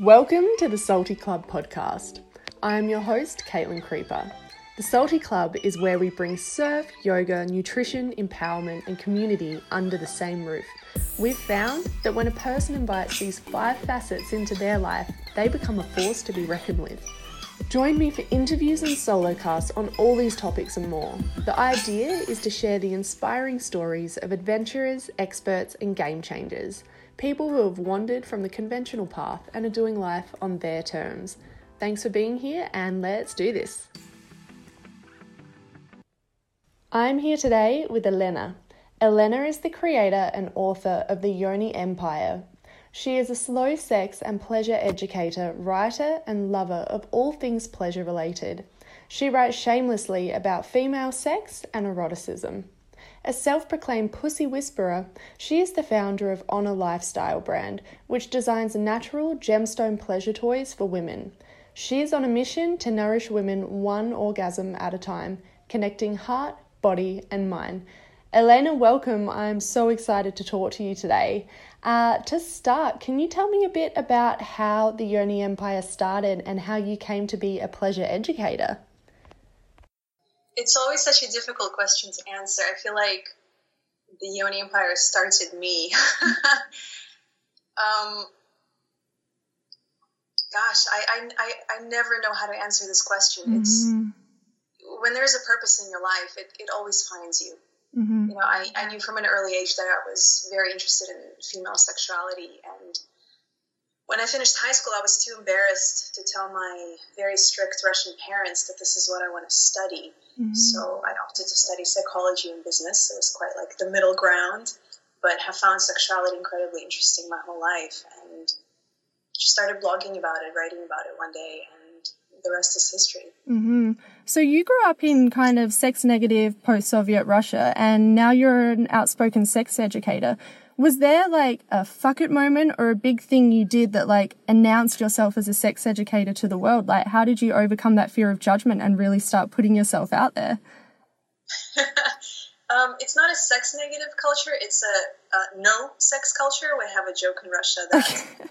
Welcome to the Salty Club podcast. I am your host, Caitlin Creeper. The Salty Club is where we bring surf, yoga, nutrition, empowerment, and community under the same roof. We've found that when a person invites these five facets into their life, they become a force to be reckoned with. Join me for interviews and solo casts on all these topics and more. The idea is to share the inspiring stories of adventurers, experts, and game changers people who have wandered from the conventional path and are doing life on their terms. Thanks for being here, and let's do this. I'm here today with Elena. Elena is the creator and author of The Yoni Empire. She is a slow sex and pleasure educator, writer, and lover of all things pleasure related. She writes shamelessly about female sex and eroticism. A self proclaimed pussy whisperer, she is the founder of Onna Lifestyle brand, which designs natural gemstone pleasure toys for women. She is on a mission to nourish women one orgasm at a time, connecting heart, body, and mind. Elena, welcome. I'm so excited to talk to you today. Uh, to start, can you tell me a bit about how the Yoni Empire started and how you came to be a pleasure educator? It's always such a difficult question to answer. I feel like the Yoni Empire started me. um, gosh, I, I, I, I, never know how to answer this question. Mm-hmm. It's when there's a purpose in your life, it, it always finds you. Mm-hmm. You know, I, I knew from an early age that I was very interested in female sexuality and when I finished high school, I was too embarrassed to tell my very strict Russian parents that this is what I want to study. Mm-hmm. So I opted to study psychology and business. It was quite like the middle ground, but have found sexuality incredibly interesting my whole life and just started blogging about it, writing about it one day, and the rest is history. Mm-hmm. So you grew up in kind of sex negative post Soviet Russia, and now you're an outspoken sex educator was there like a fuck it moment or a big thing you did that like announced yourself as a sex educator to the world? Like, how did you overcome that fear of judgment and really start putting yourself out there? um, it's not a sex negative culture, it's a, a, no sex culture. We have a joke in Russia that.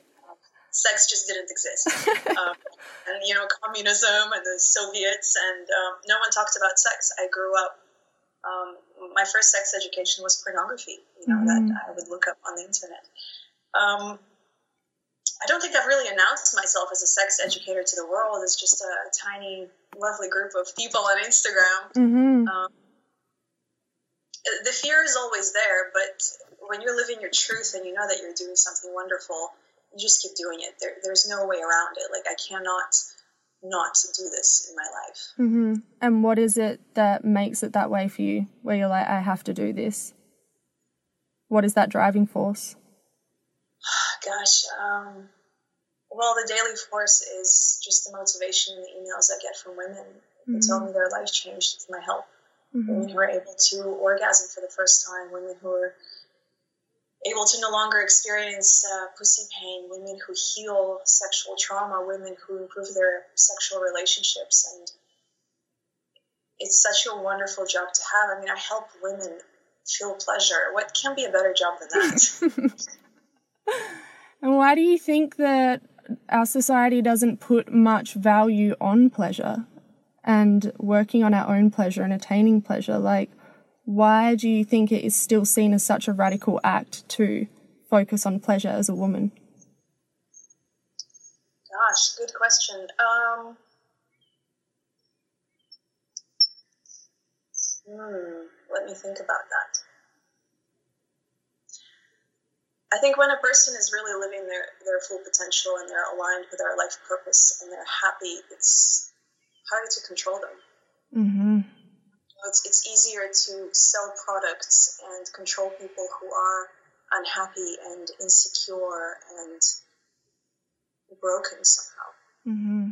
sex just didn't exist. Um, and, you know, communism and the Soviets, and um, no one talked about sex. I grew up um, my first sex education was pornography, you know, mm-hmm. that I would look up on the internet. Um, I don't think I've really announced myself as a sex educator to the world. It's just a, a tiny, lovely group of people on Instagram. Mm-hmm. Um, the fear is always there, but when you're living your truth and you know that you're doing something wonderful, you just keep doing it. There, there's no way around it. Like I cannot not to do this in my life. Mm-hmm. And what is it that makes it that way for you, where you're like, I have to do this? What is that driving force? Gosh, um, well, the daily force is just the motivation and the emails I get from women who mm-hmm. tell me their life changed with my help. Mm-hmm. Women who are able to orgasm for the first time, women who are able to no longer experience uh, pussy pain, women who heal sexual trauma, women who improve their sexual relationships. And it's such a wonderful job to have. I mean, I help women feel pleasure. What can be a better job than that? and why do you think that our society doesn't put much value on pleasure and working on our own pleasure and attaining pleasure? Like, why do you think it is still seen as such a radical act to focus on pleasure as a woman? Gosh, good question. Um, hmm, let me think about that. I think when a person is really living their, their full potential and they're aligned with their life purpose and they're happy, it's harder to control them. Mm-hmm it's, it's easier to sell products and control people who are unhappy and insecure and broken somehow. Mm-hmm.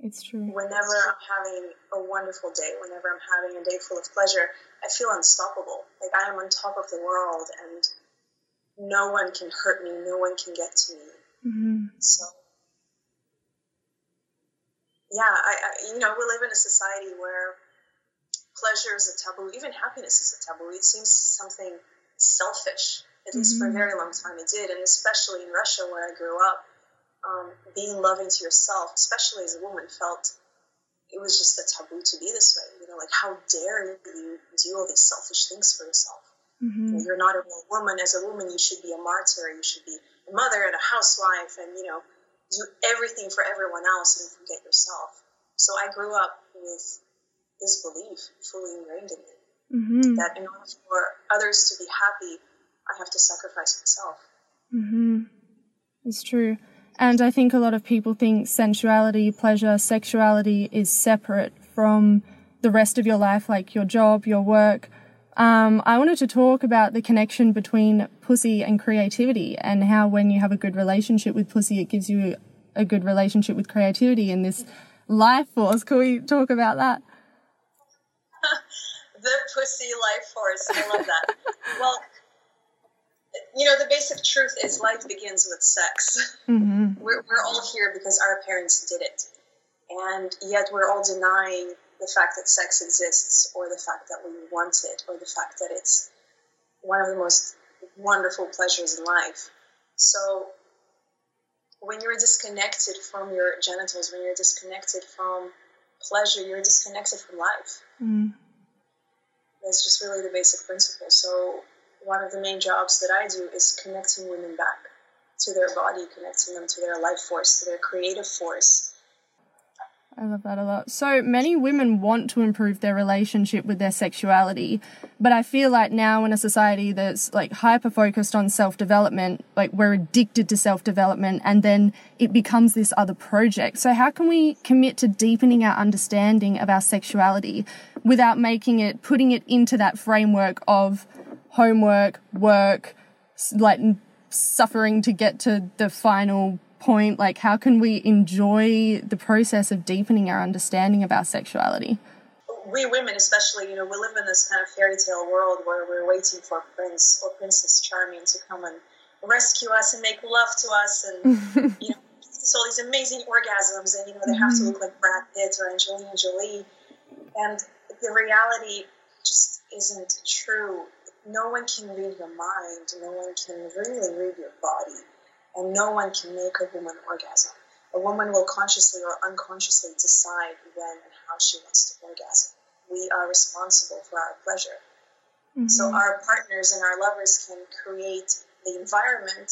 It's true. Whenever I'm having a wonderful day, whenever I'm having a day full of pleasure, I feel unstoppable. Like I am on top of the world and no one can hurt me, no one can get to me. Mm-hmm. So, yeah, I, I, you know, we live in a society where pleasure is a taboo. Even happiness is a taboo. It seems something selfish. At least mm-hmm. for a mm-hmm. very long time, it did, and especially in Russia, where I grew up. um, being loving to yourself, especially as a woman, felt it was just a taboo to be this way. You know, like how dare you do all these selfish things for yourself? Mm-hmm. You're not a real woman. As a woman, you should be a martyr. You should be a mother and a housewife, and you know, do everything for everyone else and forget yourself. So I grew up with this belief fully ingrained in me mm-hmm. that in order for others to be happy, I have to sacrifice myself. Mm-hmm. It's true. And I think a lot of people think sensuality, pleasure, sexuality is separate from the rest of your life, like your job, your work. Um, I wanted to talk about the connection between pussy and creativity and how when you have a good relationship with pussy, it gives you a good relationship with creativity and this life force. Can we talk about that? the pussy life force. I love that. well, you know, the basic truth is life begins with sex. Mm-hmm. We're, we're all here because our parents did it. And yet we're all denying the fact that sex exists or the fact that we want it or the fact that it's one of the most wonderful pleasures in life. So when you're disconnected from your genitals, when you're disconnected from pleasure, you're disconnected from life. Mm. That's just really the basic principle. So one of the main jobs that I do is connecting women back to their body, connecting them to their life force, to their creative force. I love that a lot. So many women want to improve their relationship with their sexuality, but I feel like now in a society that's like hyper focused on self development, like we're addicted to self development and then it becomes this other project. So how can we commit to deepening our understanding of our sexuality without making it, putting it into that framework of homework, work, like suffering to get to the final point? Like, how can we enjoy the process of deepening our understanding of our sexuality? We women, especially, you know, we live in this kind of fairy tale world where we're waiting for Prince or Princess Charming to come and rescue us and make love to us and, you know, all these amazing orgasms and, you know, they have to mm-hmm. look like Brad Pitt or Angelina Jolie. And the reality just isn't true no one can read your mind, no one can really read your body, and no one can make a woman orgasm. A woman will consciously or unconsciously decide when and how she wants to orgasm. We are responsible for our pleasure. Mm-hmm. So our partners and our lovers can create the environment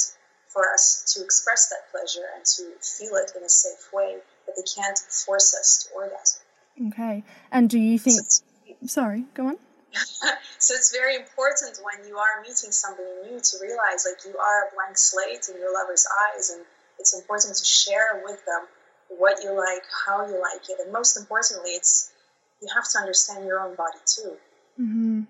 for us to express that pleasure and to feel it in a safe way, but they can't force us to orgasm. Okay. And do you think? So sorry, go on. so it's very important when you are meeting somebody new to realize like you are a blank slate in your lover's eyes and it's important to share with them what you like how you like it and most importantly it's you have to understand your own body too mm-hmm.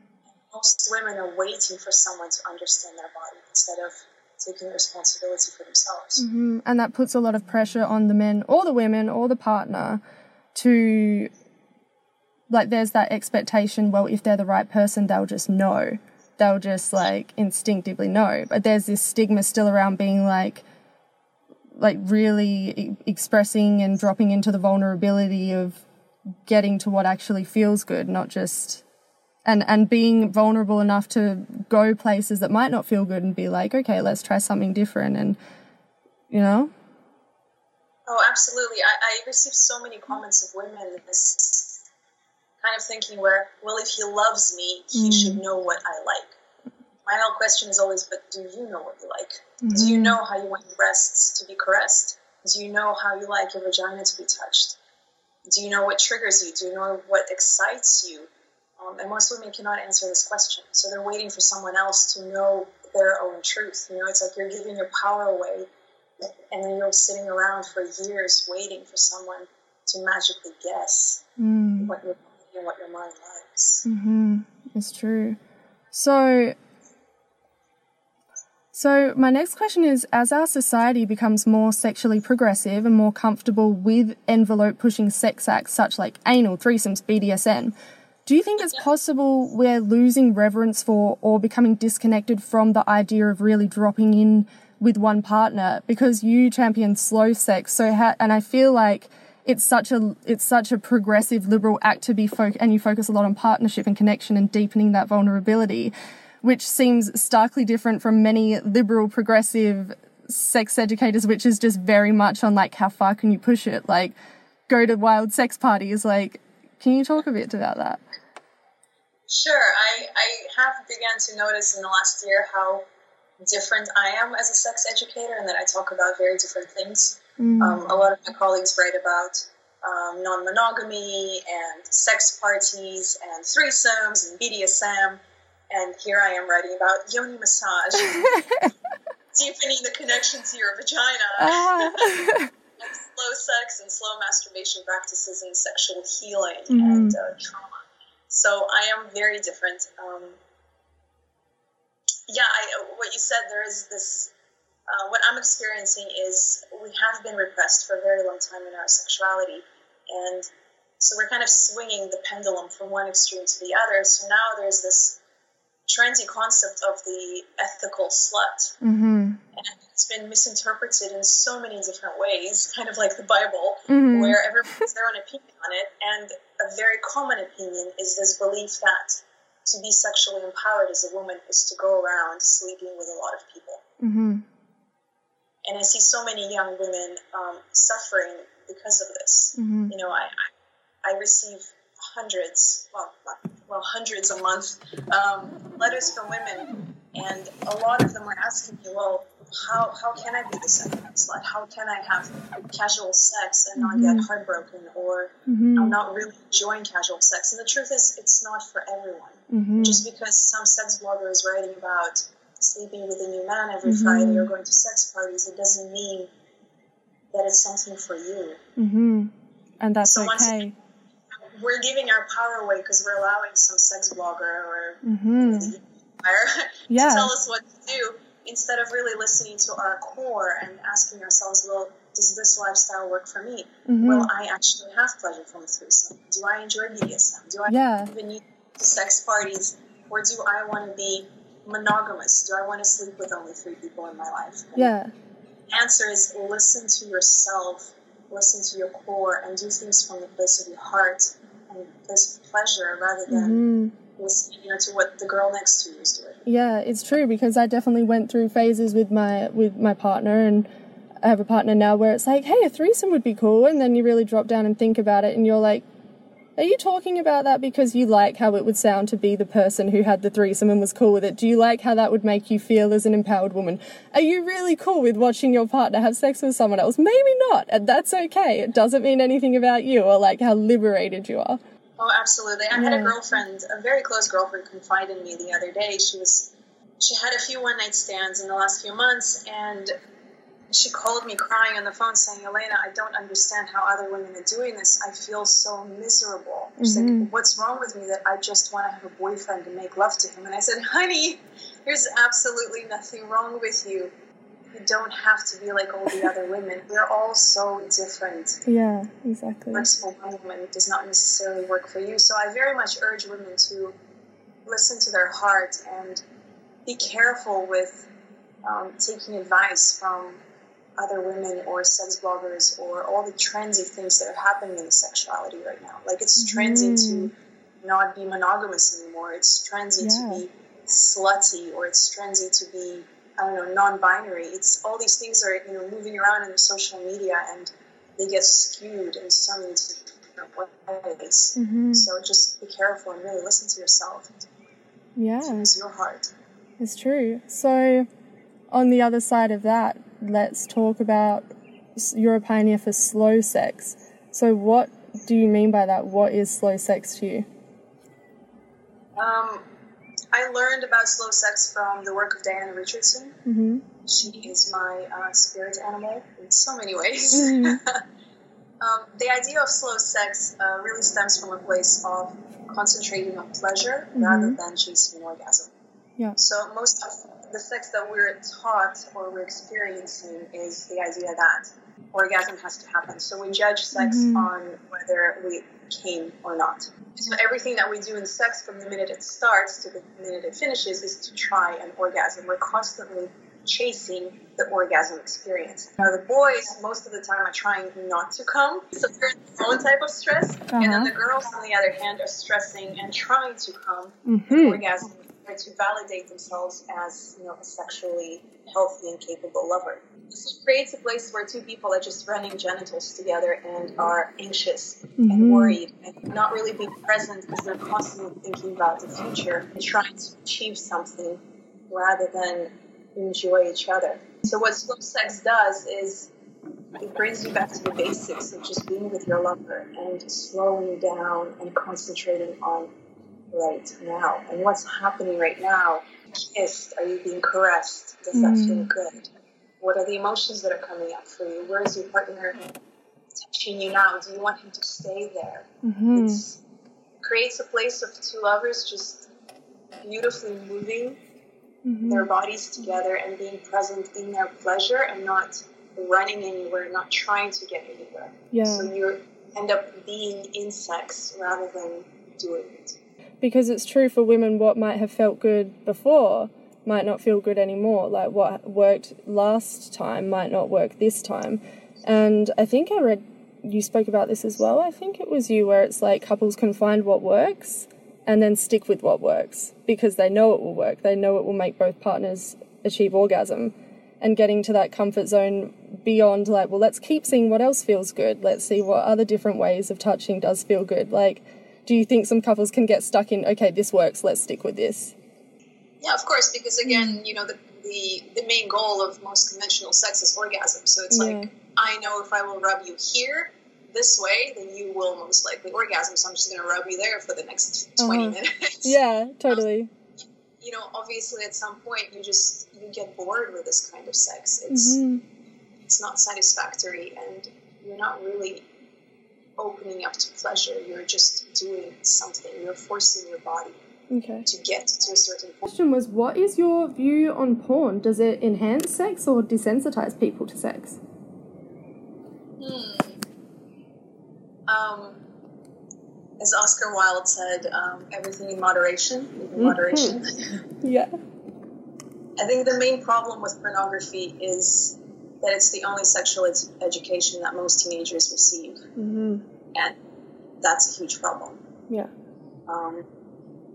most women are waiting for someone to understand their body instead of taking responsibility for themselves mm-hmm. and that puts a lot of pressure on the men or the women or the partner to like there's that expectation well if they're the right person they'll just know. They'll just like instinctively know. But there's this stigma still around being like like really expressing and dropping into the vulnerability of getting to what actually feels good not just and and being vulnerable enough to go places that might not feel good and be like okay let's try something different and you know? Oh absolutely. I, I received so many comments of women this kind of thinking where, well, if he loves me, he mm. should know what I like. My whole question is always, but do you know what you like? Mm-hmm. Do you mm-hmm. know how you want your breasts to be caressed? Do you know how you like your vagina to be touched? Do you know what triggers you? Do you know what excites you? Um, and most women cannot answer this question. So they're waiting for someone else to know their own truth. You know, it's like you're giving your power away and then you're sitting around for years waiting for someone to magically guess mm. what your what your mind likes. Mm-hmm. It's true. So, so my next question is: As our society becomes more sexually progressive and more comfortable with envelope-pushing sex acts such like anal, threesomes, BDSM, do you think it's possible we're losing reverence for or becoming disconnected from the idea of really dropping in with one partner? Because you champion slow sex, so ha- and I feel like it's such a it's such a progressive liberal act to be fo- and you focus a lot on partnership and connection and deepening that vulnerability which seems starkly different from many liberal progressive sex educators, which is just very much on like how far can you push it? Like go to wild sex parties. Like, can you talk a bit about that? Sure. I, I have began to notice in the last year how different I am as a sex educator and that I talk about very different things. Mm. Um, a lot of my colleagues write about um, non monogamy and sex parties and threesomes and BDSM. And here I am writing about yoni massage, deepening the connection to your vagina, uh. and slow sex and slow masturbation practices and sexual healing mm-hmm. and uh, trauma. So I am very different. Um, yeah, I, what you said, there is this. Uh, what I'm experiencing is we have been repressed for a very long time in our sexuality, and so we're kind of swinging the pendulum from one extreme to the other. So now there's this trendy concept of the ethical slut. Mm-hmm. And it's been misinterpreted in so many different ways, kind of like the Bible, mm-hmm. where everyone has their own opinion on it. And a very common opinion is this belief that to be sexually empowered as a woman is to go around sleeping with a lot of people. Mm-hmm. And I see so many young women um, suffering because of this. Mm-hmm. You know, I, I receive hundreds, well, well, hundreds a month um, letters from women, and a lot of them are asking me, well, how, how can I be the second slut? How can I have casual sex and not mm-hmm. get heartbroken? Or mm-hmm. I'm not really enjoying casual sex. And the truth is, it's not for everyone. Mm-hmm. Just because some sex blogger is writing about sleeping with a new man every mm-hmm. Friday or going to sex parties, it doesn't mean that it's something for you. Mm-hmm. And that's so okay we're giving our power away because we're allowing some sex blogger or mm-hmm. yeah. to tell us what to do instead of really listening to our core and asking ourselves, well, does this lifestyle work for me? Mm-hmm. Will I actually have pleasure from a threesome? Do I enjoy BDSM? Do I yeah. even need sex parties? Or do I want to be monogamous? Do I want to sleep with only three people in my life? Yeah. answer is listen to yourself, listen to your core, and do things from the place of your heart and place of pleasure rather than mm-hmm. listening you know, to what the girl next to you is doing. Yeah, it's true because I definitely went through phases with my with my partner and I have a partner now where it's like, hey, a threesome would be cool, and then you really drop down and think about it, and you're like, are you talking about that because you like how it would sound to be the person who had the threesome and was cool with it? Do you like how that would make you feel as an empowered woman? Are you really cool with watching your partner have sex with someone else? Maybe not, and that's okay. It doesn't mean anything about you or like how liberated you are. Oh, absolutely. I had a girlfriend, a very close girlfriend, confide in me the other day. She was, she had a few one night stands in the last few months, and she called me crying on the phone saying, Elena, I don't understand how other women are doing this. I feel so miserable. She's mm-hmm. like, What's wrong with me that I just want to have a boyfriend and make love to him? And I said, Honey, there's absolutely nothing wrong with you. You don't have to be like all the other women. We're all so different. Yeah, exactly. Works for one woman does not necessarily work for you. So I very much urge women to listen to their heart and be careful with um, taking advice from other women or sex bloggers or all the trendy things that are happening in sexuality right now. Like it's mm-hmm. trendy to not be monogamous anymore. It's trendy yeah. to be slutty or it's trendy to be I don't know non-binary. It's all these things are you know moving around in the social media and they get skewed in so many different ways. Mm-hmm. So just be careful and really listen to yourself. Yeah, use your heart. It's true. So on the other side of that, let's talk about you're a pioneer for slow sex. So, what do you mean by that? What is slow sex to you? Um, I learned about slow sex from the work of Diana Richardson. Mm-hmm. She is my uh, spirit animal in so many ways. Mm-hmm. um, the idea of slow sex uh, really stems from a place of concentrating on pleasure mm-hmm. rather than chasing an orgasm. Yeah. So most of the sex that we're taught or we're experiencing is the idea that orgasm has to happen. So we judge sex mm-hmm. on whether we came or not. So everything that we do in sex from the minute it starts to the minute it finishes is to try an orgasm. We're constantly chasing the orgasm experience. Now the boys most of the time are trying not to come, so they're in their own type of stress, uh-huh. and then uh-huh. the girls on the other hand are stressing and trying to come mm-hmm. orgasm to validate themselves as you know a sexually healthy and capable lover. This creates a place where two people are just running genitals together and are anxious mm-hmm. and worried and not really being present because they're constantly thinking about the future and trying to achieve something rather than enjoy each other. So what slow sex does is it brings you back to the basics of just being with your lover and slowing down and concentrating on right now and what's happening right now. Kissed? Are you being caressed? Does that mm. feel good? What are the emotions that are coming up for you? Where is your partner touching you now? Do you want him to stay there? Mm-hmm. it creates a place of two lovers just beautifully moving mm-hmm. their bodies together and being present in their pleasure and not running anywhere, not trying to get anywhere. Yeah. So you end up being in sex rather than doing it. Because it's true for women, what might have felt good before might not feel good anymore. Like what worked last time might not work this time. And I think I read you spoke about this as well. I think it was you where it's like couples can find what works and then stick with what works because they know it will work. They know it will make both partners achieve orgasm and getting to that comfort zone beyond like, well, let's keep seeing what else feels good. Let's see what other different ways of touching does feel good. Like, do you think some couples can get stuck in, okay, this works, let's stick with this? Yeah, of course, because again, you know, the, the, the main goal of most conventional sex is orgasm. So it's yeah. like, I know if I will rub you here, this way, then you will most likely orgasm. So I'm just going to rub you there for the next 20 uh-huh. minutes. Yeah, totally. Um, you know, obviously at some point you just, you get bored with this kind of sex. It's, mm-hmm. it's not satisfactory and you're not really opening up to pleasure. You're just doing something. You're forcing your body okay. to get to a certain point. The question was, what is your view on porn? Does it enhance sex or desensitize people to sex? Hmm. Um, as Oscar Wilde said, um, everything in moderation, in mm-hmm. moderation. yeah. I think the main problem with pornography is that it's the only sexual ed- education that most teenagers receive, mm-hmm. and that's a huge problem. Yeah. Um,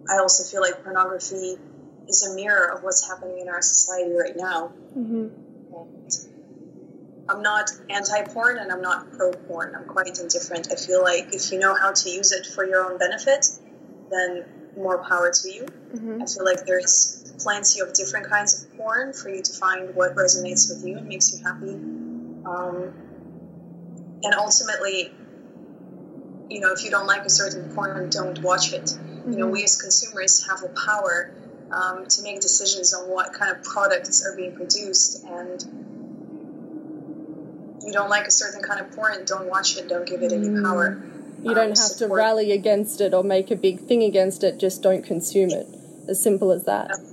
I also feel like pornography is a mirror of what's happening in our society right now. Mm-hmm. I'm not anti-porn and I'm not pro-porn. I'm quite indifferent. I feel like if you know how to use it for your own benefit, then more power to you. Mm-hmm. I feel like there's plenty of different kinds of porn for you to find what resonates with you and makes you happy. Um, and ultimately, you know, if you don't like a certain porn, don't watch it. Mm-hmm. You know, mm-hmm. we as consumers have the power um, to make decisions on what kind of products are being produced and you don't like a certain kind of porn, don't watch it. Don't give it any mm. power. You don't um, have support. to rally against it or make a big thing against it. Just don't consume it. As simple as that. Yeah.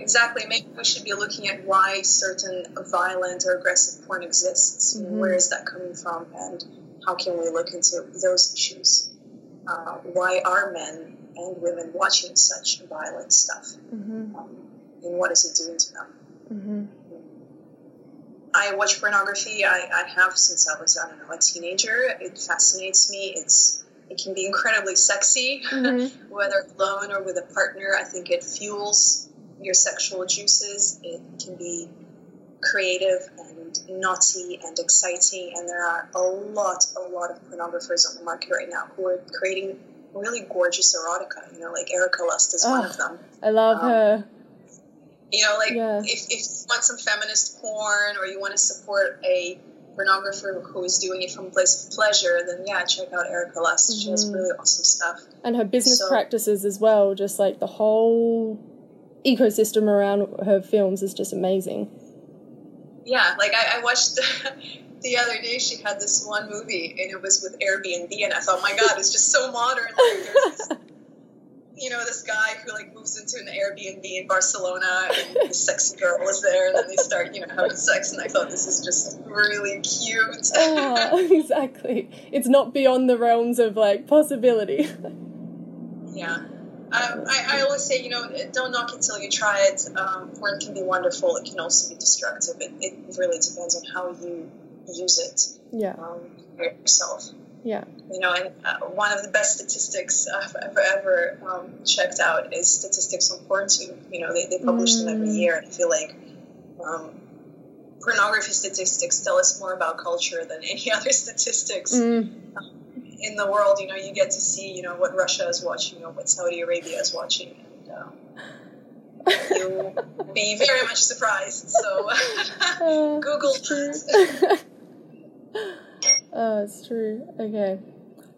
Exactly. Maybe we should be looking at why certain violent or aggressive porn exists. Mm-hmm. Where is that coming from, and how can we look into those issues? Uh, why are men and women watching such violent stuff? Mm-hmm. Um, and what is it doing to them? Mm-hmm. I watch pornography. I, I have since I was I don't know a teenager. It fascinates me. It's it can be incredibly sexy, mm-hmm. whether alone or with a partner. I think it fuels your sexual juices. It can be creative and naughty and exciting. And there are a lot, a lot of pornographers on the market right now who are creating really gorgeous erotica. You know, like Erika Lust is oh, one of them. I love um, her. You know, like yeah. if, if you want some feminist porn or you want to support a pornographer who is doing it from a place of pleasure, then yeah, check out Erika Lust. Mm-hmm. She has mm-hmm. really awesome stuff. And her business so, practices as well, just like the whole ecosystem around her films is just amazing. Yeah, like I, I watched the other day she had this one movie and it was with Airbnb and I thought, my God, it's just so modern. Like, you know, this guy who like moves into an Airbnb in Barcelona and the sexy girl is there and then they start, you know, having sex and I thought this is just really cute. oh, exactly. It's not beyond the realms of like possibility. yeah. Um, I, I always say, you know, don't knock it till you try it. Um, porn can be wonderful. It can also be destructive. It, it really depends on how you use it. Yeah. Um, yourself. Yeah. You know, and uh, one of the best statistics I've ever, ever um, checked out is statistics on PornTube. You know, they, they publish mm. them every mm. year, and I feel like um, pornography statistics tell us more about culture than any other statistics mm. In the world. You know, you get to see, you know, what Russia is watching or what Saudi Arabia is watching. And, uh, you'll be very much surprised. So Google that. oh, it's true. Okay.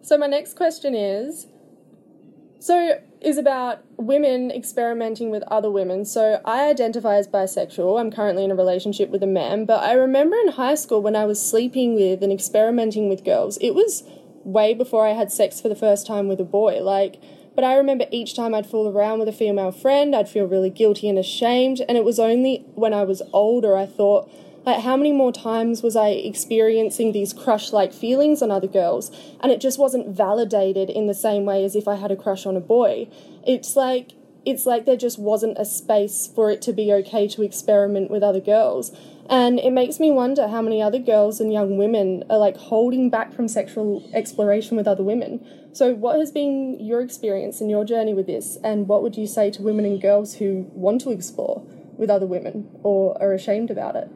So my next question is so is about women experimenting with other women. So I identify as bisexual. I'm currently in a relationship with a man, but I remember in high school when I was sleeping with and experimenting with girls, it was way before I had sex for the first time with a boy. Like but I remember each time I'd fool around with a female friend, I'd feel really guilty and ashamed. And it was only when I was older I thought, like, how many more times was I experiencing these crush like feelings on other girls? And it just wasn't validated in the same way as if I had a crush on a boy. It's like, it's like there just wasn't a space for it to be okay to experiment with other girls. And it makes me wonder how many other girls and young women are like holding back from sexual exploration with other women. So, what has been your experience and your journey with this? And what would you say to women and girls who want to explore with other women or are ashamed about it?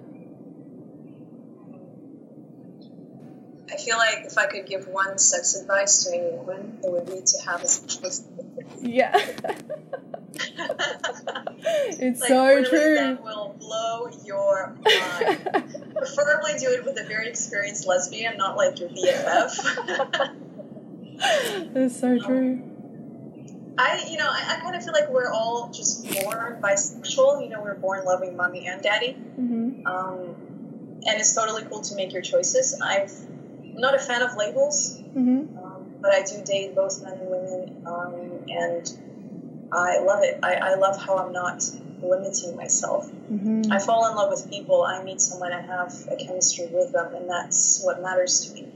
I feel like if I could give one sex advice to any woman, it would be to have a sexual Yeah. it's like, so true. That will blow your mind. Preferably do it with a very experienced lesbian, not like your BFF. It's so true. I, you know, I, I kind of feel like we're all just born bisexual. You know, we're born loving mommy and daddy. Mm-hmm. Um, and it's totally cool to make your choices. I've I'm not a fan of labels, mm-hmm. um, but I do date both men and women, um, and I love it. I, I love how I'm not limiting myself. Mm-hmm. I fall in love with people. I meet someone, I have a chemistry with them, and that's what matters to me.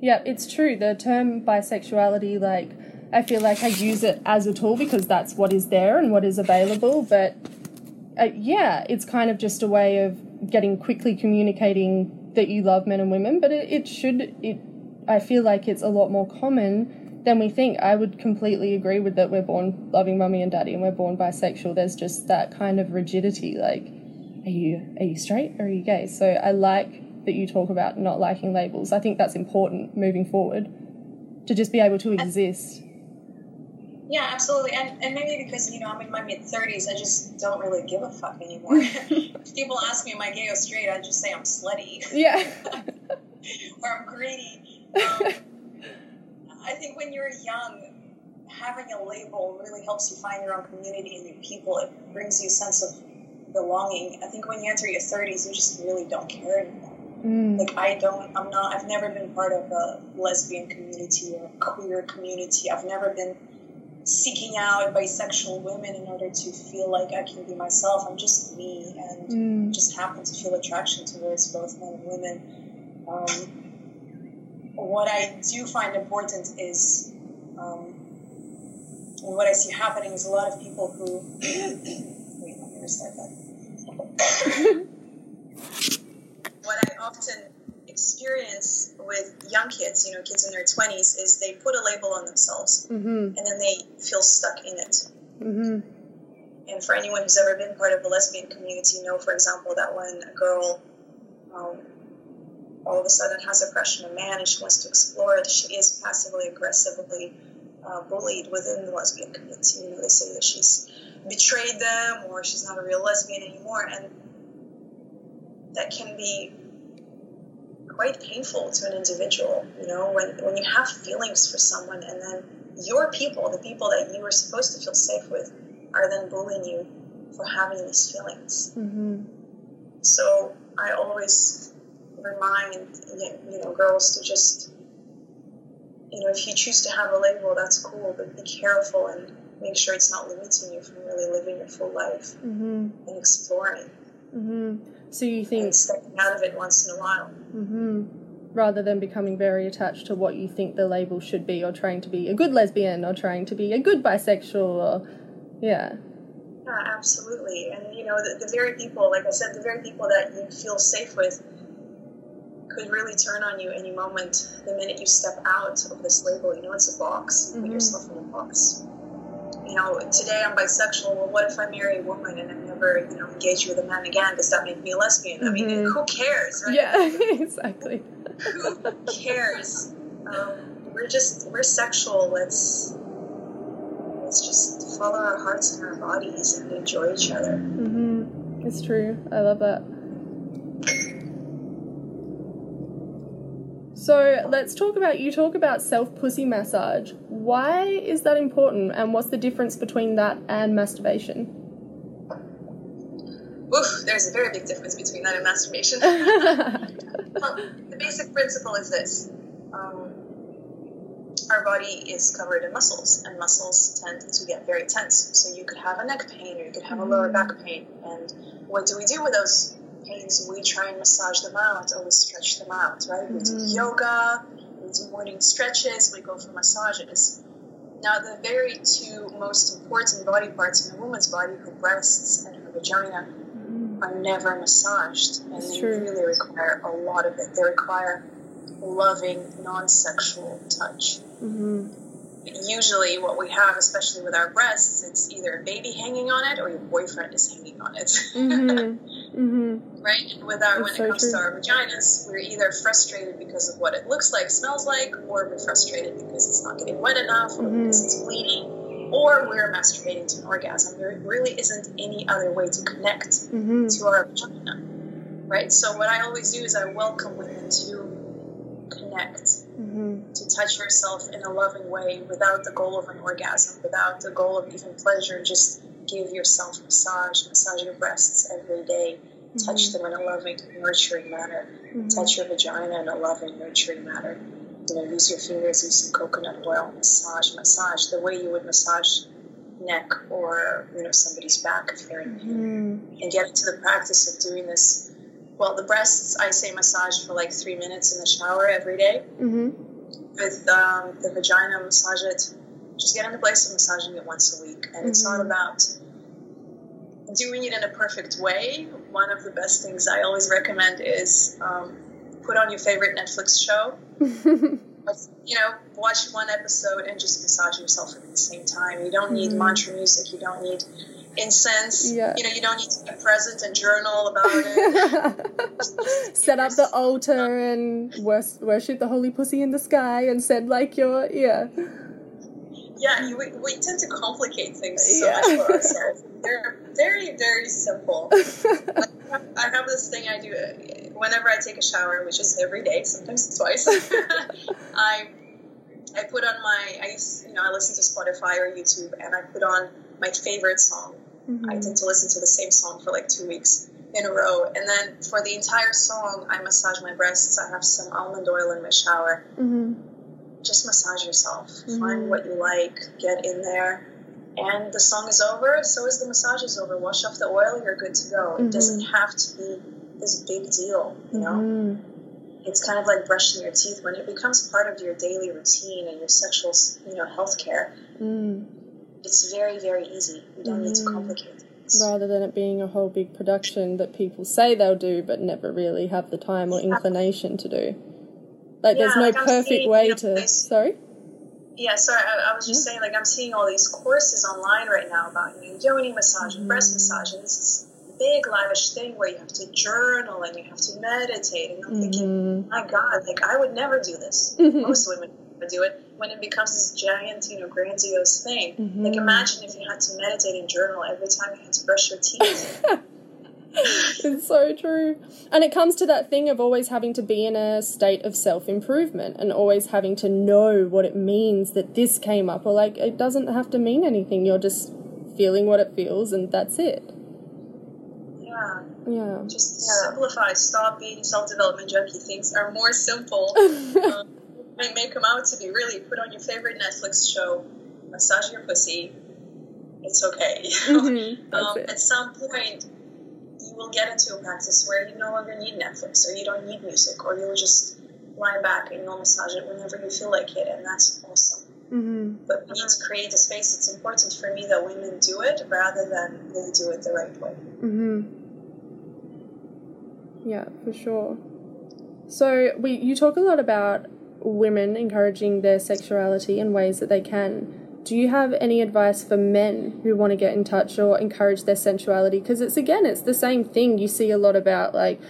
Yeah, it's true. The term bisexuality, like, I feel like I use it as a tool because that's what is there and what is available, but uh, yeah, it's kind of just a way of getting quickly communicating that you love men and women, but it, it should it I feel like it's a lot more common than we think. I would completely agree with that we're born loving mummy and daddy and we're born bisexual. There's just that kind of rigidity like are you are you straight or are you gay? So I like that you talk about not liking labels. I think that's important moving forward to just be able to exist. Yeah, absolutely. And, and maybe because, you know, I'm in my mid 30s, I just don't really give a fuck anymore. if people ask me, am I gay or straight? I just say I'm slutty. Yeah. or I'm greedy. Um, I think when you're young, having a label really helps you find your own community and your people. It brings you a sense of belonging. I think when you enter your 30s, you just really don't care anymore. Mm. Like I don't, I'm not, I've never been part of a lesbian community or queer community. I've never been seeking out bisexual women in order to feel like I can be myself. I'm just me and mm. just happen to feel attraction towards both men and women. Um, what I do find important is um, what I see happening is a lot of people who. wait, let me restart that. what I often experience with young kids, you know, kids in their 20s, is they put a label on themselves mm-hmm. and then they feel stuck in it. Mm-hmm. And for anyone who's ever been part of the lesbian community, know, for example, that when a girl um, all of a sudden has a crush on a man and she wants to explore it, she is passively aggressively uh, bullied within the lesbian community. You know, they say that she's betrayed them or she's not a real lesbian anymore, and that can be quite painful to an individual, you know, when, when you have feelings for someone and then your people, the people that you were supposed to feel safe with, are then bullying you for having these feelings. Mm-hmm. So I always remind, you know, girls to just, you know, if you choose to have a label, that's cool, but be careful and make sure it's not limiting you from really living your full life mm-hmm. and exploring. Mm-hmm. So you think and stepping out of it once in a while, mm-hmm. rather than becoming very attached to what you think the label should be, or trying to be a good lesbian, or trying to be a good bisexual, or yeah. Yeah, absolutely. And you know, the, the very people, like I said, the very people that you feel safe with could really turn on you any moment the minute you step out of this label. You know, it's a box. Mm-hmm. Put yourself in a box. you know, today I'm bisexual. Well, what if I marry a woman and I never, you know, engage with a man again? Does that make me a lesbian? I mean, Mhm. who cares, right? Yeah, exactly. Who cares? Um, we're just we're sexual. Let's let's just follow our hearts and our bodies and enjoy each other. hmm It's true. I love that. So let's talk about you talk about self pussy massage. Why is that important and what's the difference between that and masturbation? Oof, there's a very big difference between that and masturbation. well, the basic principle is this. Um, our body is covered in muscles, and muscles tend to get very tense. So you could have a neck pain, or you could have a lower back pain. And what do we do with those pains? We try and massage them out, or we stretch them out, right? We do Mhm. yoga, we do morning stretches, we go for massages. Now, the very two most important body parts in a woman's body, her breasts and her vagina, are never massaged, and It's they true. really require a lot of it. They require loving, non-sexual touch. hmm Usually, what we have, especially with our breasts, it's either a baby hanging on it or your boyfriend is hanging on it, hmm hmm right? And with our, when That's it comes true. to our vaginas, we're either frustrated because of what it looks like, smells like, or we're frustrated because it's not getting wet enough, or Mhm. because it's bleeding, or we're masturbating to an orgasm. There really isn't any other way to connect hmm to our vagina, right? So what I always do is I welcome women to connect, hmm to touch yourself in a loving way without the goal of an orgasm, without the goal of even pleasure. Just give yourself a massage, massage your breasts every day, touch them in a loving, nurturing manner, touch your vagina in a loving, nurturing manner. You know, use your fingers, use some coconut oil, massage, massage the way you would massage neck or you know somebody's back if they're in pain hmm and get into the practice of doing this. Well, the breasts, I say massage for like three minutes in the shower every day. hmm With um, the vagina, massage it. Just get in the place of massaging it once a week. And it's not Mhm. about doing it in a perfect way. One of the best things I always recommend is um, put on your favorite Netflix show. You know, watch one episode and just massage yourself at the same time. You don't need Mhm. mantra music. You don't need incense. Yeah. You know, you don't need to be present and journal about it. Set up the altar and worship the holy pussy in the sky and send like your yeah. Yeah, you, we, we tend to complicate things so Yeah. much for ourselves. They're very, very simple. Like, I have this thing I do whenever I take a shower, which is every day, sometimes twice. I I put on my I you know I listen to Spotify or YouTube, and I put on my favorite song. I Mhm. tend to listen to the same song for like two weeks in a row, and then for the entire song, I massage my breasts. I have some almond oil in my shower. Mhm. Just massage yourself. Mhm. Find what you like. Get in there. And the song is over, so is the massage is over. Wash off the oil, you're good to go. It doesn't have to be this big deal, you know? Mhm. It's kind of like brushing your teeth. When it becomes part of your daily routine and your sexual, you know, health care, Mm. It's very, very easy. You don't need to Mhm. complicate things. Rather than it being a whole big production that people say they'll do but never really have the time or inclination to do. Like there's no like perfect seeing, way you know, to this- sorry? Yeah, sorry, I, I was just saying, like, I'm seeing all these courses online right now about you know, yoni massage and breast Mhm. massage, and this is a big, lavish thing where you have to journal and you have to meditate. And I'm thinking, Mhm. my God, like, I would never do this. Mhm. Most women do it when it becomes this giant, you know, grandiose thing. Like, Mhm. imagine if you had to meditate and journal every time you had to brush your teeth. it's so true. And it comes to that thing of always having to be in a state of self improvement and always having to know what it means that this came up. Or, like, it doesn't have to mean anything. You're just feeling what it feels, and that's it. yeah, Yeah. just simplify. Stop being self-development junkie. Things are more simple. um, may may come out to be really put on your favorite Netflix show, massage your pussy. It's okay. Mhm, um, it. at some point, you will get into a practice where you no longer need Netflix or you don't need music, or you'll just lie back and you'll massage it whenever you feel like it, and that's awesome. hmm But we need to create a space. It's important for me that women do it rather than they do it the right way. hmm Yeah, for sure. So we you talk a lot about women encouraging their sexuality in ways that they can. do you have any advice for men who want to get in touch or encourage their sensuality? Because it's again, it's the same thing. You see a lot about like,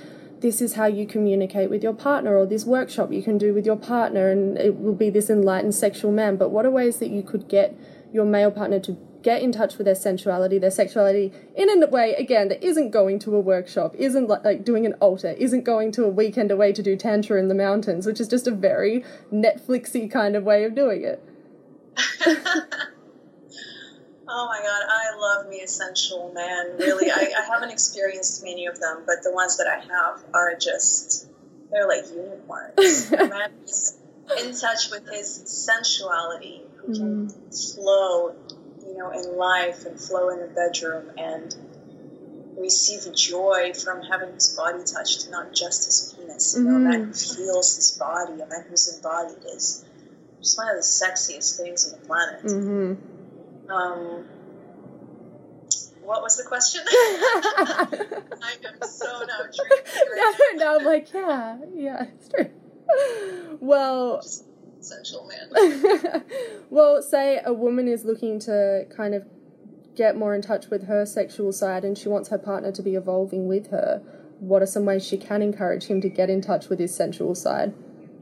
this is how you communicate with your partner, or this workshop you can do with your partner, and it will be this enlightened sexual man. But what are ways that you could get your male partner to get in touch with their sensuality, their sexuality in a way, again, that isn't going to a workshop, isn't like, like doing an altar, isn't going to a weekend away to do tantra in the mountains, which is just a very Netflixy kind of way of doing it. oh my god, I love me a sensual man. Really, I, I haven't experienced many of them, but the ones that I have are just they're like unicorns. man is in touch with his sensuality, who can mm. flow, you know, in life and flow in the bedroom and receive the joy from having his body touched, not just his penis. You know, mm. a man who feels his body, a man who's embodied is just one of the sexiest things on the planet. Mm-hmm. Um, what was the question? I am so now drinking. no, I'm like, yeah, yeah, it's true. Well, just sensual man. well, say a woman is looking to kind of get more in touch with her sexual side and she wants her partner to be evolving with her. What are some ways she can encourage him to get in touch with his sensual side?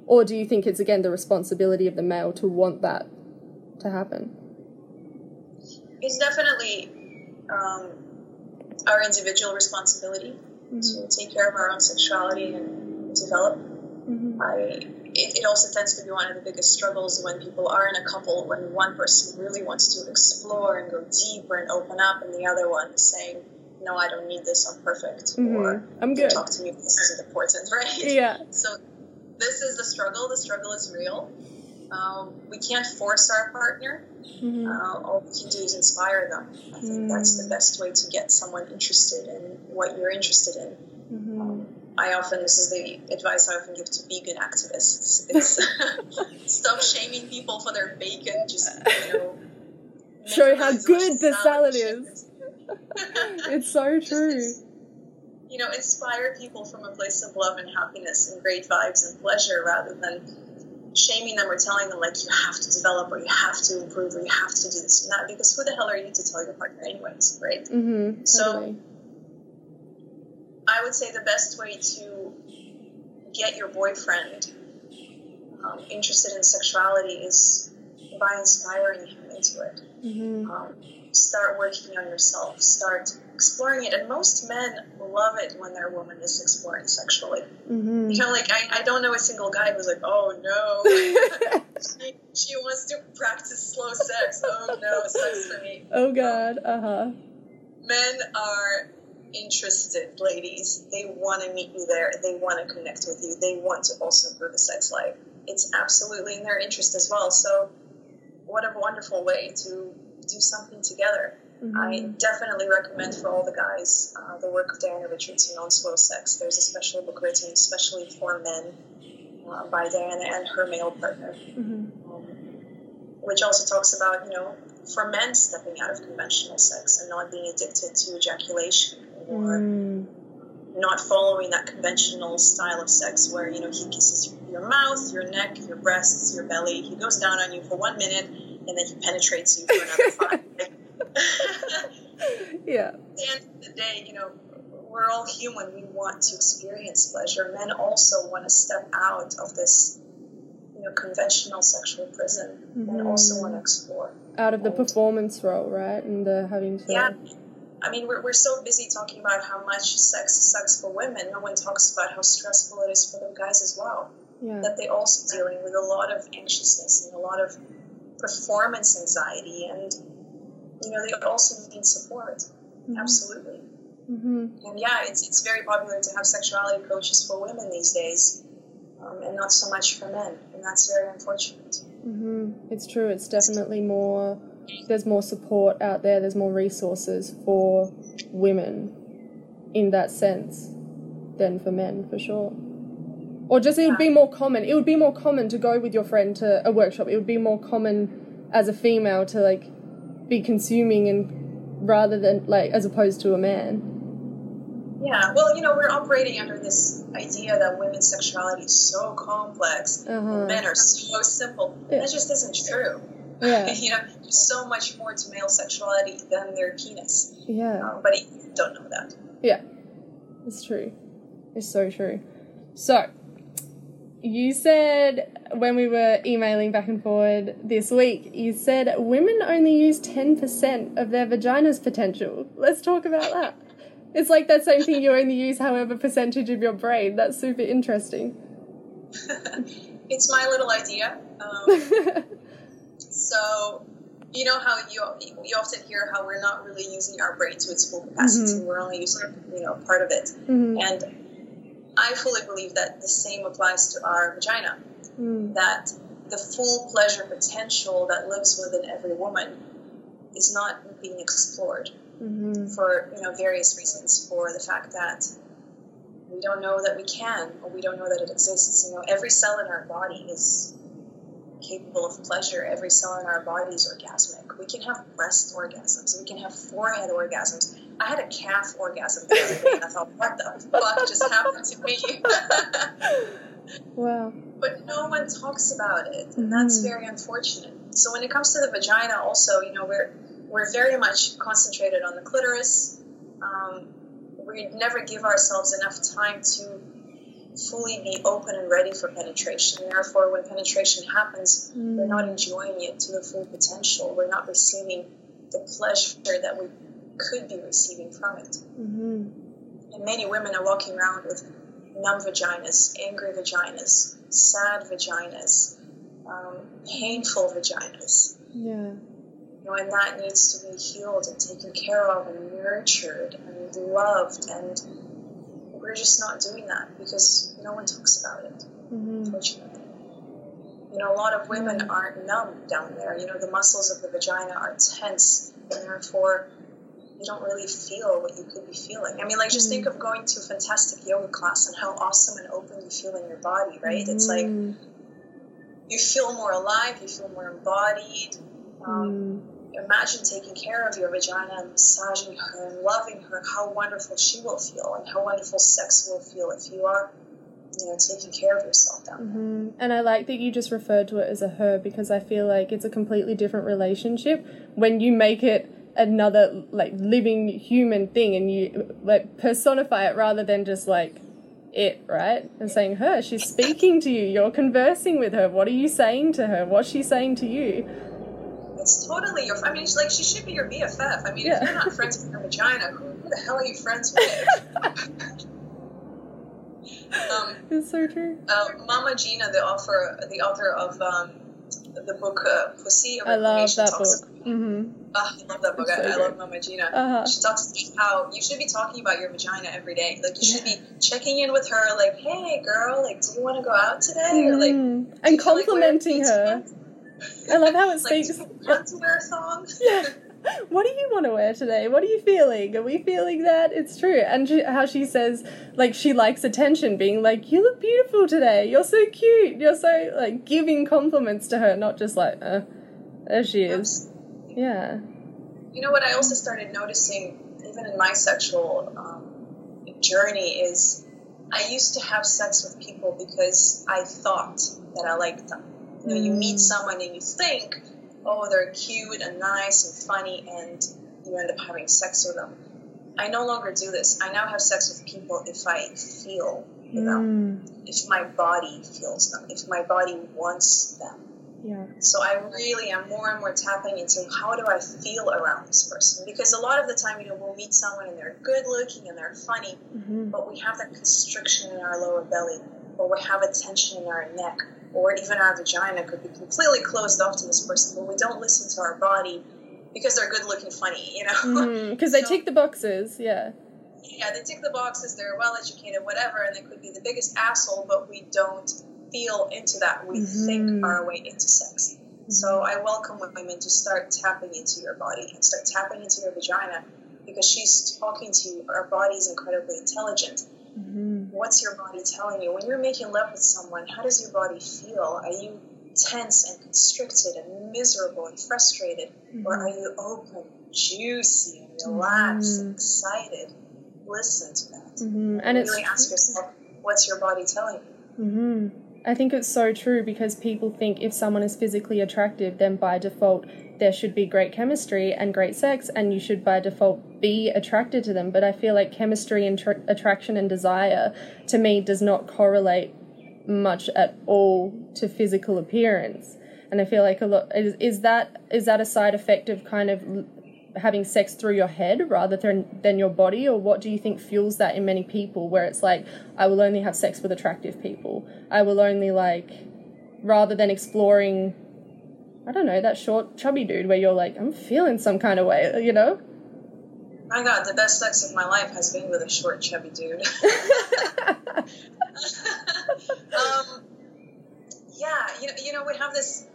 Or do you think it's again the responsibility of the male to want that to happen? It's definitely um, our individual responsibility mm-hmm. to take care of our own sexuality and develop. Mm-hmm. I it, it, also tends to be one of the biggest struggles when people are in a couple when one person really wants to explore and go deeper and open up and the other one is saying no i don't need this i'm perfect mm-hmm. or i'm good talk to me this isn't important right yeah so this is the struggle. The struggle is real. Um, we can't force our partner. Mm-hmm. Uh, all we can do is inspire them. I think mm-hmm. that's the best way to get someone interested in what you're interested in. I often, this is the advice I often give to vegan activists. It's stop shaming people for their bacon. Just, you know, show how good the salad is. it's so true you know, inspire people from a place of love and happiness and great vibes and pleasure rather than shaming them or telling them like you have to develop or you have to improve or you have to do this and that because who the hell are you to tell your partner anyways, right? Mm-hmm, so I would say the best way to get your boyfriend um, interested in sexuality is by inspiring him into it. Mm-hmm. Um, start working on yourself, start exploring it. And most men love it when their woman is exploring sexually. Mm-hmm. You know, like I, I don't know a single guy who's like, oh no, she, she, wants to practice slow sex. Oh no, sex for me. Oh god, uh huh. Men are interested, ladies. They want to meet you there. They want to connect with you. They want to also improve the sex life. It's absolutely in their interest as well. So, what a wonderful way to do something together. Mm-hmm. I definitely recommend for all the guys uh, the work of Diana Richardson on slow sex. There's a special book written especially for men uh, by Diana and her male partner, mm-hmm. um, which also talks about, you know, for men stepping out of conventional sex and not being addicted to ejaculation or mm. not following that conventional style of sex where, you know, he kisses your mouth, your neck, your breasts, your belly. He goes down on you for one minute and then he penetrates you for another five. yeah. At the end of the day, you know, we're all human. We want to experience pleasure. Men also want to step out of this, you know, conventional sexual prison mm-hmm. and also want to explore. Out of the performance role, right? And the having to. Yeah. I mean, we're, we're so busy talking about how much sex sucks for women. No one talks about how stressful it is for the guys as well. Yeah. That they're also dealing with a lot of anxiousness and a lot of performance anxiety and you know they also need support mm-hmm. absolutely mm-hmm. and yeah it's, it's very popular to have sexuality coaches for women these days um, and not so much for men and that's very unfortunate mm-hmm. it's true it's definitely more there's more support out there there's more resources for women in that sense than for men for sure or just it would be more common. It would be more common to go with your friend to a workshop. It would be more common as a female to like be consuming and rather than like as opposed to a man. Yeah, well, you know, we're operating under this idea that women's sexuality is so complex, uh-huh. men are so simple. Yeah. That just isn't true. Yeah. you know, there's so much more to male sexuality than their penis. Yeah. Um, but you don't know that. Yeah. It's true. It's so true. So, you said when we were emailing back and forward this week, you said women only use 10% of their vagina's potential. Let's talk about that. It's like that same thing you only use however percentage of your brain. That's super interesting. it's my little idea. Um, so, you know how you you often hear how we're not really using our brain to its full capacity. Mhm. We're only using you know part of it, Mhm. and I fully believe that the same applies to our vagina. Mm. That the full pleasure potential that lives within every woman is not being explored Mhm. for you know various reasons. For the fact that we don't know that we can, or we don't know that it exists. You know, every cell in our body is capable of pleasure. Every cell in our body is orgasmic. We can have breast orgasms. We can have forehead orgasms. I had a calf orgasm the other day, and I thought, what the fuck just happened to me? Wow. but no one talks about it, and that's Mhm. very unfortunate. So when it comes to the vagina, also, you know, we're we're very much concentrated on the clitoris. Um, we never give ourselves enough time to fully be open and ready for penetration. Therefore, when penetration happens, we're not enjoying it to the full potential. We're not receiving the pleasure that we could be receiving from it. Mhm. And many women are walking around with numb vaginas, angry vaginas, sad vaginas, um, painful vaginas. Yeah. You know, and that needs to be healed and taken care of and nurtured and loved. And we're just not doing that because no one talks about it, Mhm. unfortunately. You know, a lot of women are numb down there. You know, the muscles of the vagina are tense, and therefore you don't really feel what you could be feeling. I mean, like, just think of going to a fantastic yoga class and how awesome and open you feel in your body, right? It's like Mm. you feel more alive, you feel more embodied. Um, Mm. Imagine taking care of your vagina and massaging her and loving her, how wonderful she will feel and how wonderful sex will feel if you are, you know, taking care of yourself down there. hmm And I like that you just referred to it as a her because I feel like it's a completely different relationship when you make it another like living human thing and you like personify it rather than just like it, right? And saying her, she's speaking to you, you're conversing with her. What are you saying to her? What's she saying to you? It's totally your. I mean, it's like she should be your BFF. I mean, Yeah. if you're not friends with your vagina, who, who the hell are you friends with? um, It's so true. uh, Mama Gena, the author, the author of um, the book uh, Pussy, a I love that talks book. hmm Ah, I love that book. It's I, I love Mama Gena. Uh-huh. She talks about how you should be talking about your vagina every day. Like you should be checking in with her, like, "Hey, girl, like, do you want to go out today?" Or like, Mm. And feel like complimenting her. Pants?" I love how it speaks. "Do you want to wear a thong?" Yeah. What do you want to wear today? What are you feeling? Are we feeling that? It's true. And she, how she says, like, she likes attention, being like, you look beautiful today. You're so cute. You're so, like, giving compliments to her, not just like, uh, there she is. Yeah. You know what I also started noticing, even in my sexual um, journey, is I used to have sex with people because I thought that I liked them. You know, you meet Mm. someone and you think, oh, they're cute and nice and funny, and you end up having sex with them. I no longer do this. I now have sex with people if I feel them, Mm. if my body feels them, if my body wants them. Yeah. So I really am more and more tapping into how do I feel around this person because a lot of the time, you know, we'll meet someone and they're good looking and they're funny, hmm but we have that constriction in our lower belly, or we have a tension in our neck, or even our vagina could be completely closed off to this person, but we don't listen to our body because they're good looking, funny, you know. Because they So- tick the boxes. Yeah. yeah, they tick the boxes, they're well educated, whatever, and they could be the biggest asshole, but we don't feel into that. We Mhm. think our way into sex. So I welcome women to start tapping into your body and start tapping into your vagina because she's talking to you. Our body is incredibly intelligent. hmm What's your body telling you? When you're making love with someone, how does your body feel? Are you tense and constricted and miserable and frustrated? Or are you open, juicy, and relaxed and Mhm. excited? Listen to that. hmm And it's really ask yourself, what's your body telling you? hmm I think it's so true because people think if someone is physically attractive, then by default there should be great chemistry and great sex, and you should by default be attracted to them. But I feel like chemistry and tra- attraction and desire to me does not correlate much at all to physical appearance. And I feel like a lot is, is that is that a side effect of kind of having sex through your head rather than than your body or what do you think fuels that in many people where it's like I will only have sex with attractive people. I will only like rather than exploring I don't know, that short, chubby dude where you're like, I'm feeling some kind of way, you know? My God, the best sex of my life has been with a short, chubby dude. um, yeah, you know, you know, we have this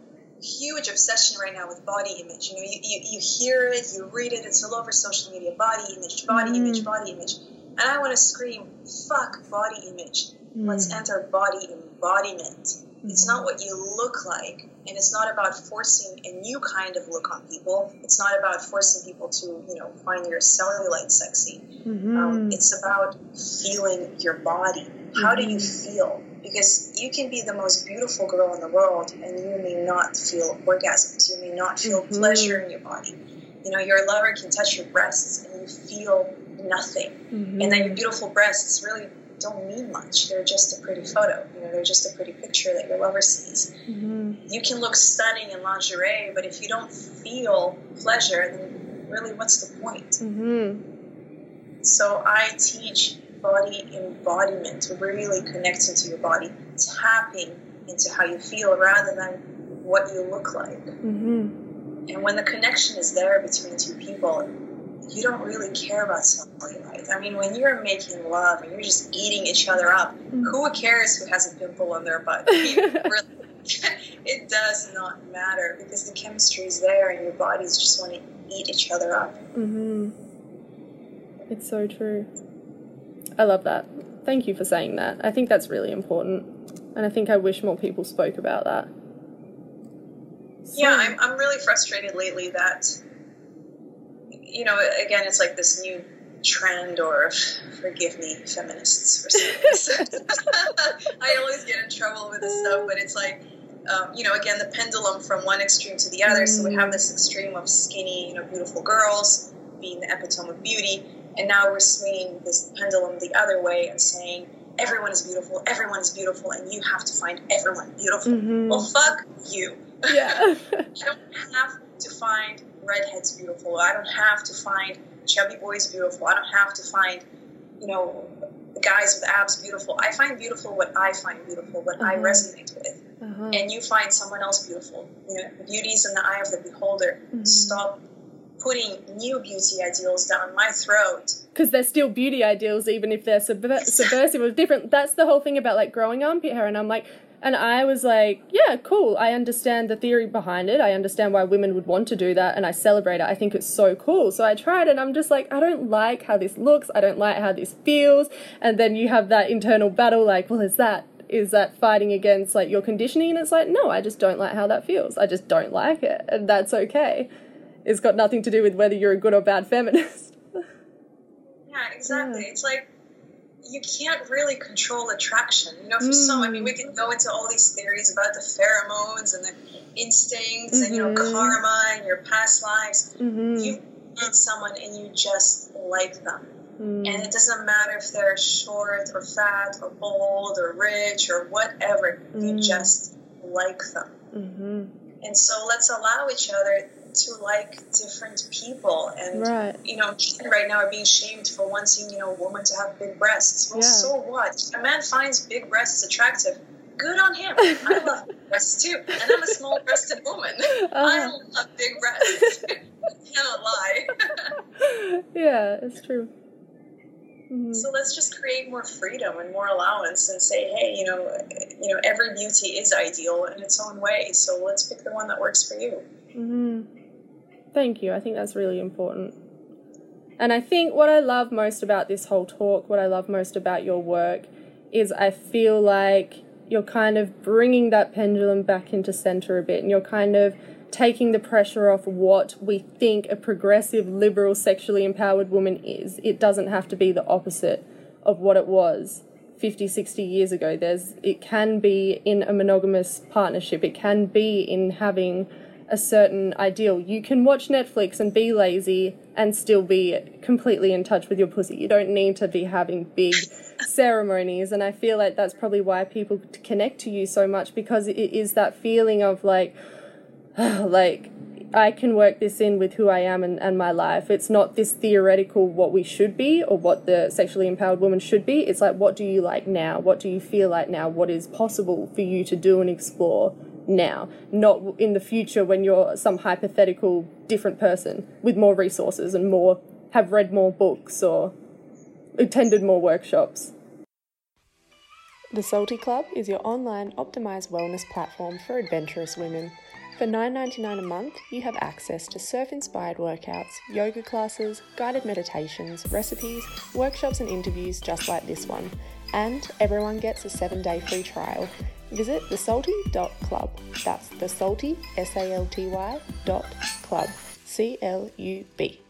huge obsession right now with body image. You know, you, you, you hear it, you read it, it's all over social media. Body image, body mm. image, body image. And I want to scream, fuck body image. Mm. Let's enter body embodiment. Mm. It's not what you look like and it's not about forcing a new kind of look on people. It's not about forcing people to, you know, find your cellulite sexy. Mm-hmm. Um, it's about feeling your body. How mm-hmm. do you mm-hmm. feel? Because you can be the most beautiful girl in the world and you may not feel orgasms. You may not feel mm-hmm. pleasure in your body. You know, your lover can touch your breasts and you feel nothing. Mm-hmm. And then your beautiful breasts really don't mean much. They're just a pretty photo. You know, they're just a pretty picture that your lover sees. Mm-hmm. You can look stunning in lingerie, but if you don't feel pleasure, then really, what's the point? Mm-hmm. So I teach body embodiment, really connecting to your body, tapping into how you feel rather than what you look like. Mm-hmm. And when the connection is there between two people, you don't really care about cellulite. I mean, when you're making love and you're just eating each other up, mm-hmm. who cares who has a pimple on their butt? I mean, really, it does not matter because the chemistry is there and your bodies just want to eat each other up. Mm-hmm. It's so true. I love that. Thank you for saying that. I think that's really important. And I think I wish more people spoke about that. So, yeah, I'm, I'm really frustrated lately that you know, again, it's like this new trend, or forgive me, feminists for saying this. I always get in trouble with this stuff, but it's like, um, you know, again, the pendulum from one extreme to the other. So we have this extreme of skinny, you know, beautiful girls being the epitome of beauty, and now we're swinging this pendulum the other way and saying everyone is beautiful, everyone is beautiful, and you have to find everyone beautiful. Mm-hmm. Well, fuck you. Yeah. you don't have to find redheads beautiful. I don't have to find chubby boys beautiful. I don't have to find, you know, guys with abs beautiful. I find beautiful what I find beautiful, what uh-huh. I resonate with. Uh-huh. And you find someone else beautiful. You know, beauty is in the eye of the beholder. Mm-hmm. Stop putting new beauty ideals down my throat. Because they're still beauty ideals, even if they're subver- subversive or different. That's the whole thing about like growing armpit hair. And I'm like, and I was like, yeah, cool. I understand the theory behind it. I understand why women would want to do that and I celebrate it. I think it's so cool. So I tried and I'm just like, I don't like how this looks. I don't like how this feels. And then you have that internal battle like, well, is that is that fighting against like your conditioning and it's like no i just don't like how that feels i just don't like it and that's okay it's got nothing to do with whether you're a good or bad feminist yeah exactly yeah. it's like you can't really control attraction. You know, for mm. some, I mean, we can go into all these theories about the pheromones and the instincts mm-hmm. and, you know, mm-hmm. karma and your past lives. Mm-hmm. You meet someone and you just like them. Mm. And it doesn't matter if they're short or fat or bold or rich or whatever, mm. you just like them. Mm-hmm. And so let's allow each other to like different people and right. you know men right now are being shamed for wanting you know a woman to have big breasts well yeah. so what a man finds big breasts attractive good on him i love big breasts too and i'm a small breasted woman uh-huh. i love big breasts cannot lie yeah it's true mm-hmm. So let's just create more freedom and more allowance, and say, hey, you know, you know, every beauty is ideal in its own way. So let's pick the one that works for you. Mm-hmm. Thank you. I think that's really important. And I think what I love most about this whole talk, what I love most about your work, is I feel like you're kind of bringing that pendulum back into center a bit and you're kind of taking the pressure off what we think a progressive, liberal, sexually empowered woman is. It doesn't have to be the opposite of what it was 50, 60 years ago. There's it can be in a monogamous partnership. It can be in having a certain ideal. You can watch Netflix and be lazy and still be completely in touch with your pussy. You don't need to be having big ceremonies. And I feel like that's probably why people connect to you so much because it is that feeling of like, like, I can work this in with who I am and, and my life. It's not this theoretical what we should be or what the sexually empowered woman should be. It's like, what do you like now? What do you feel like now? What is possible for you to do and explore now, not in the future when you're some hypothetical different person with more resources and more have read more books or attended more workshops. The Salty Club is your online optimized wellness platform for adventurous women. For $9.99 a month, you have access to surf inspired workouts, yoga classes, guided meditations, recipes, workshops, and interviews just like this one. And everyone gets a seven day free trial visit thesalty.club. That's the salty, dot club, C L U B.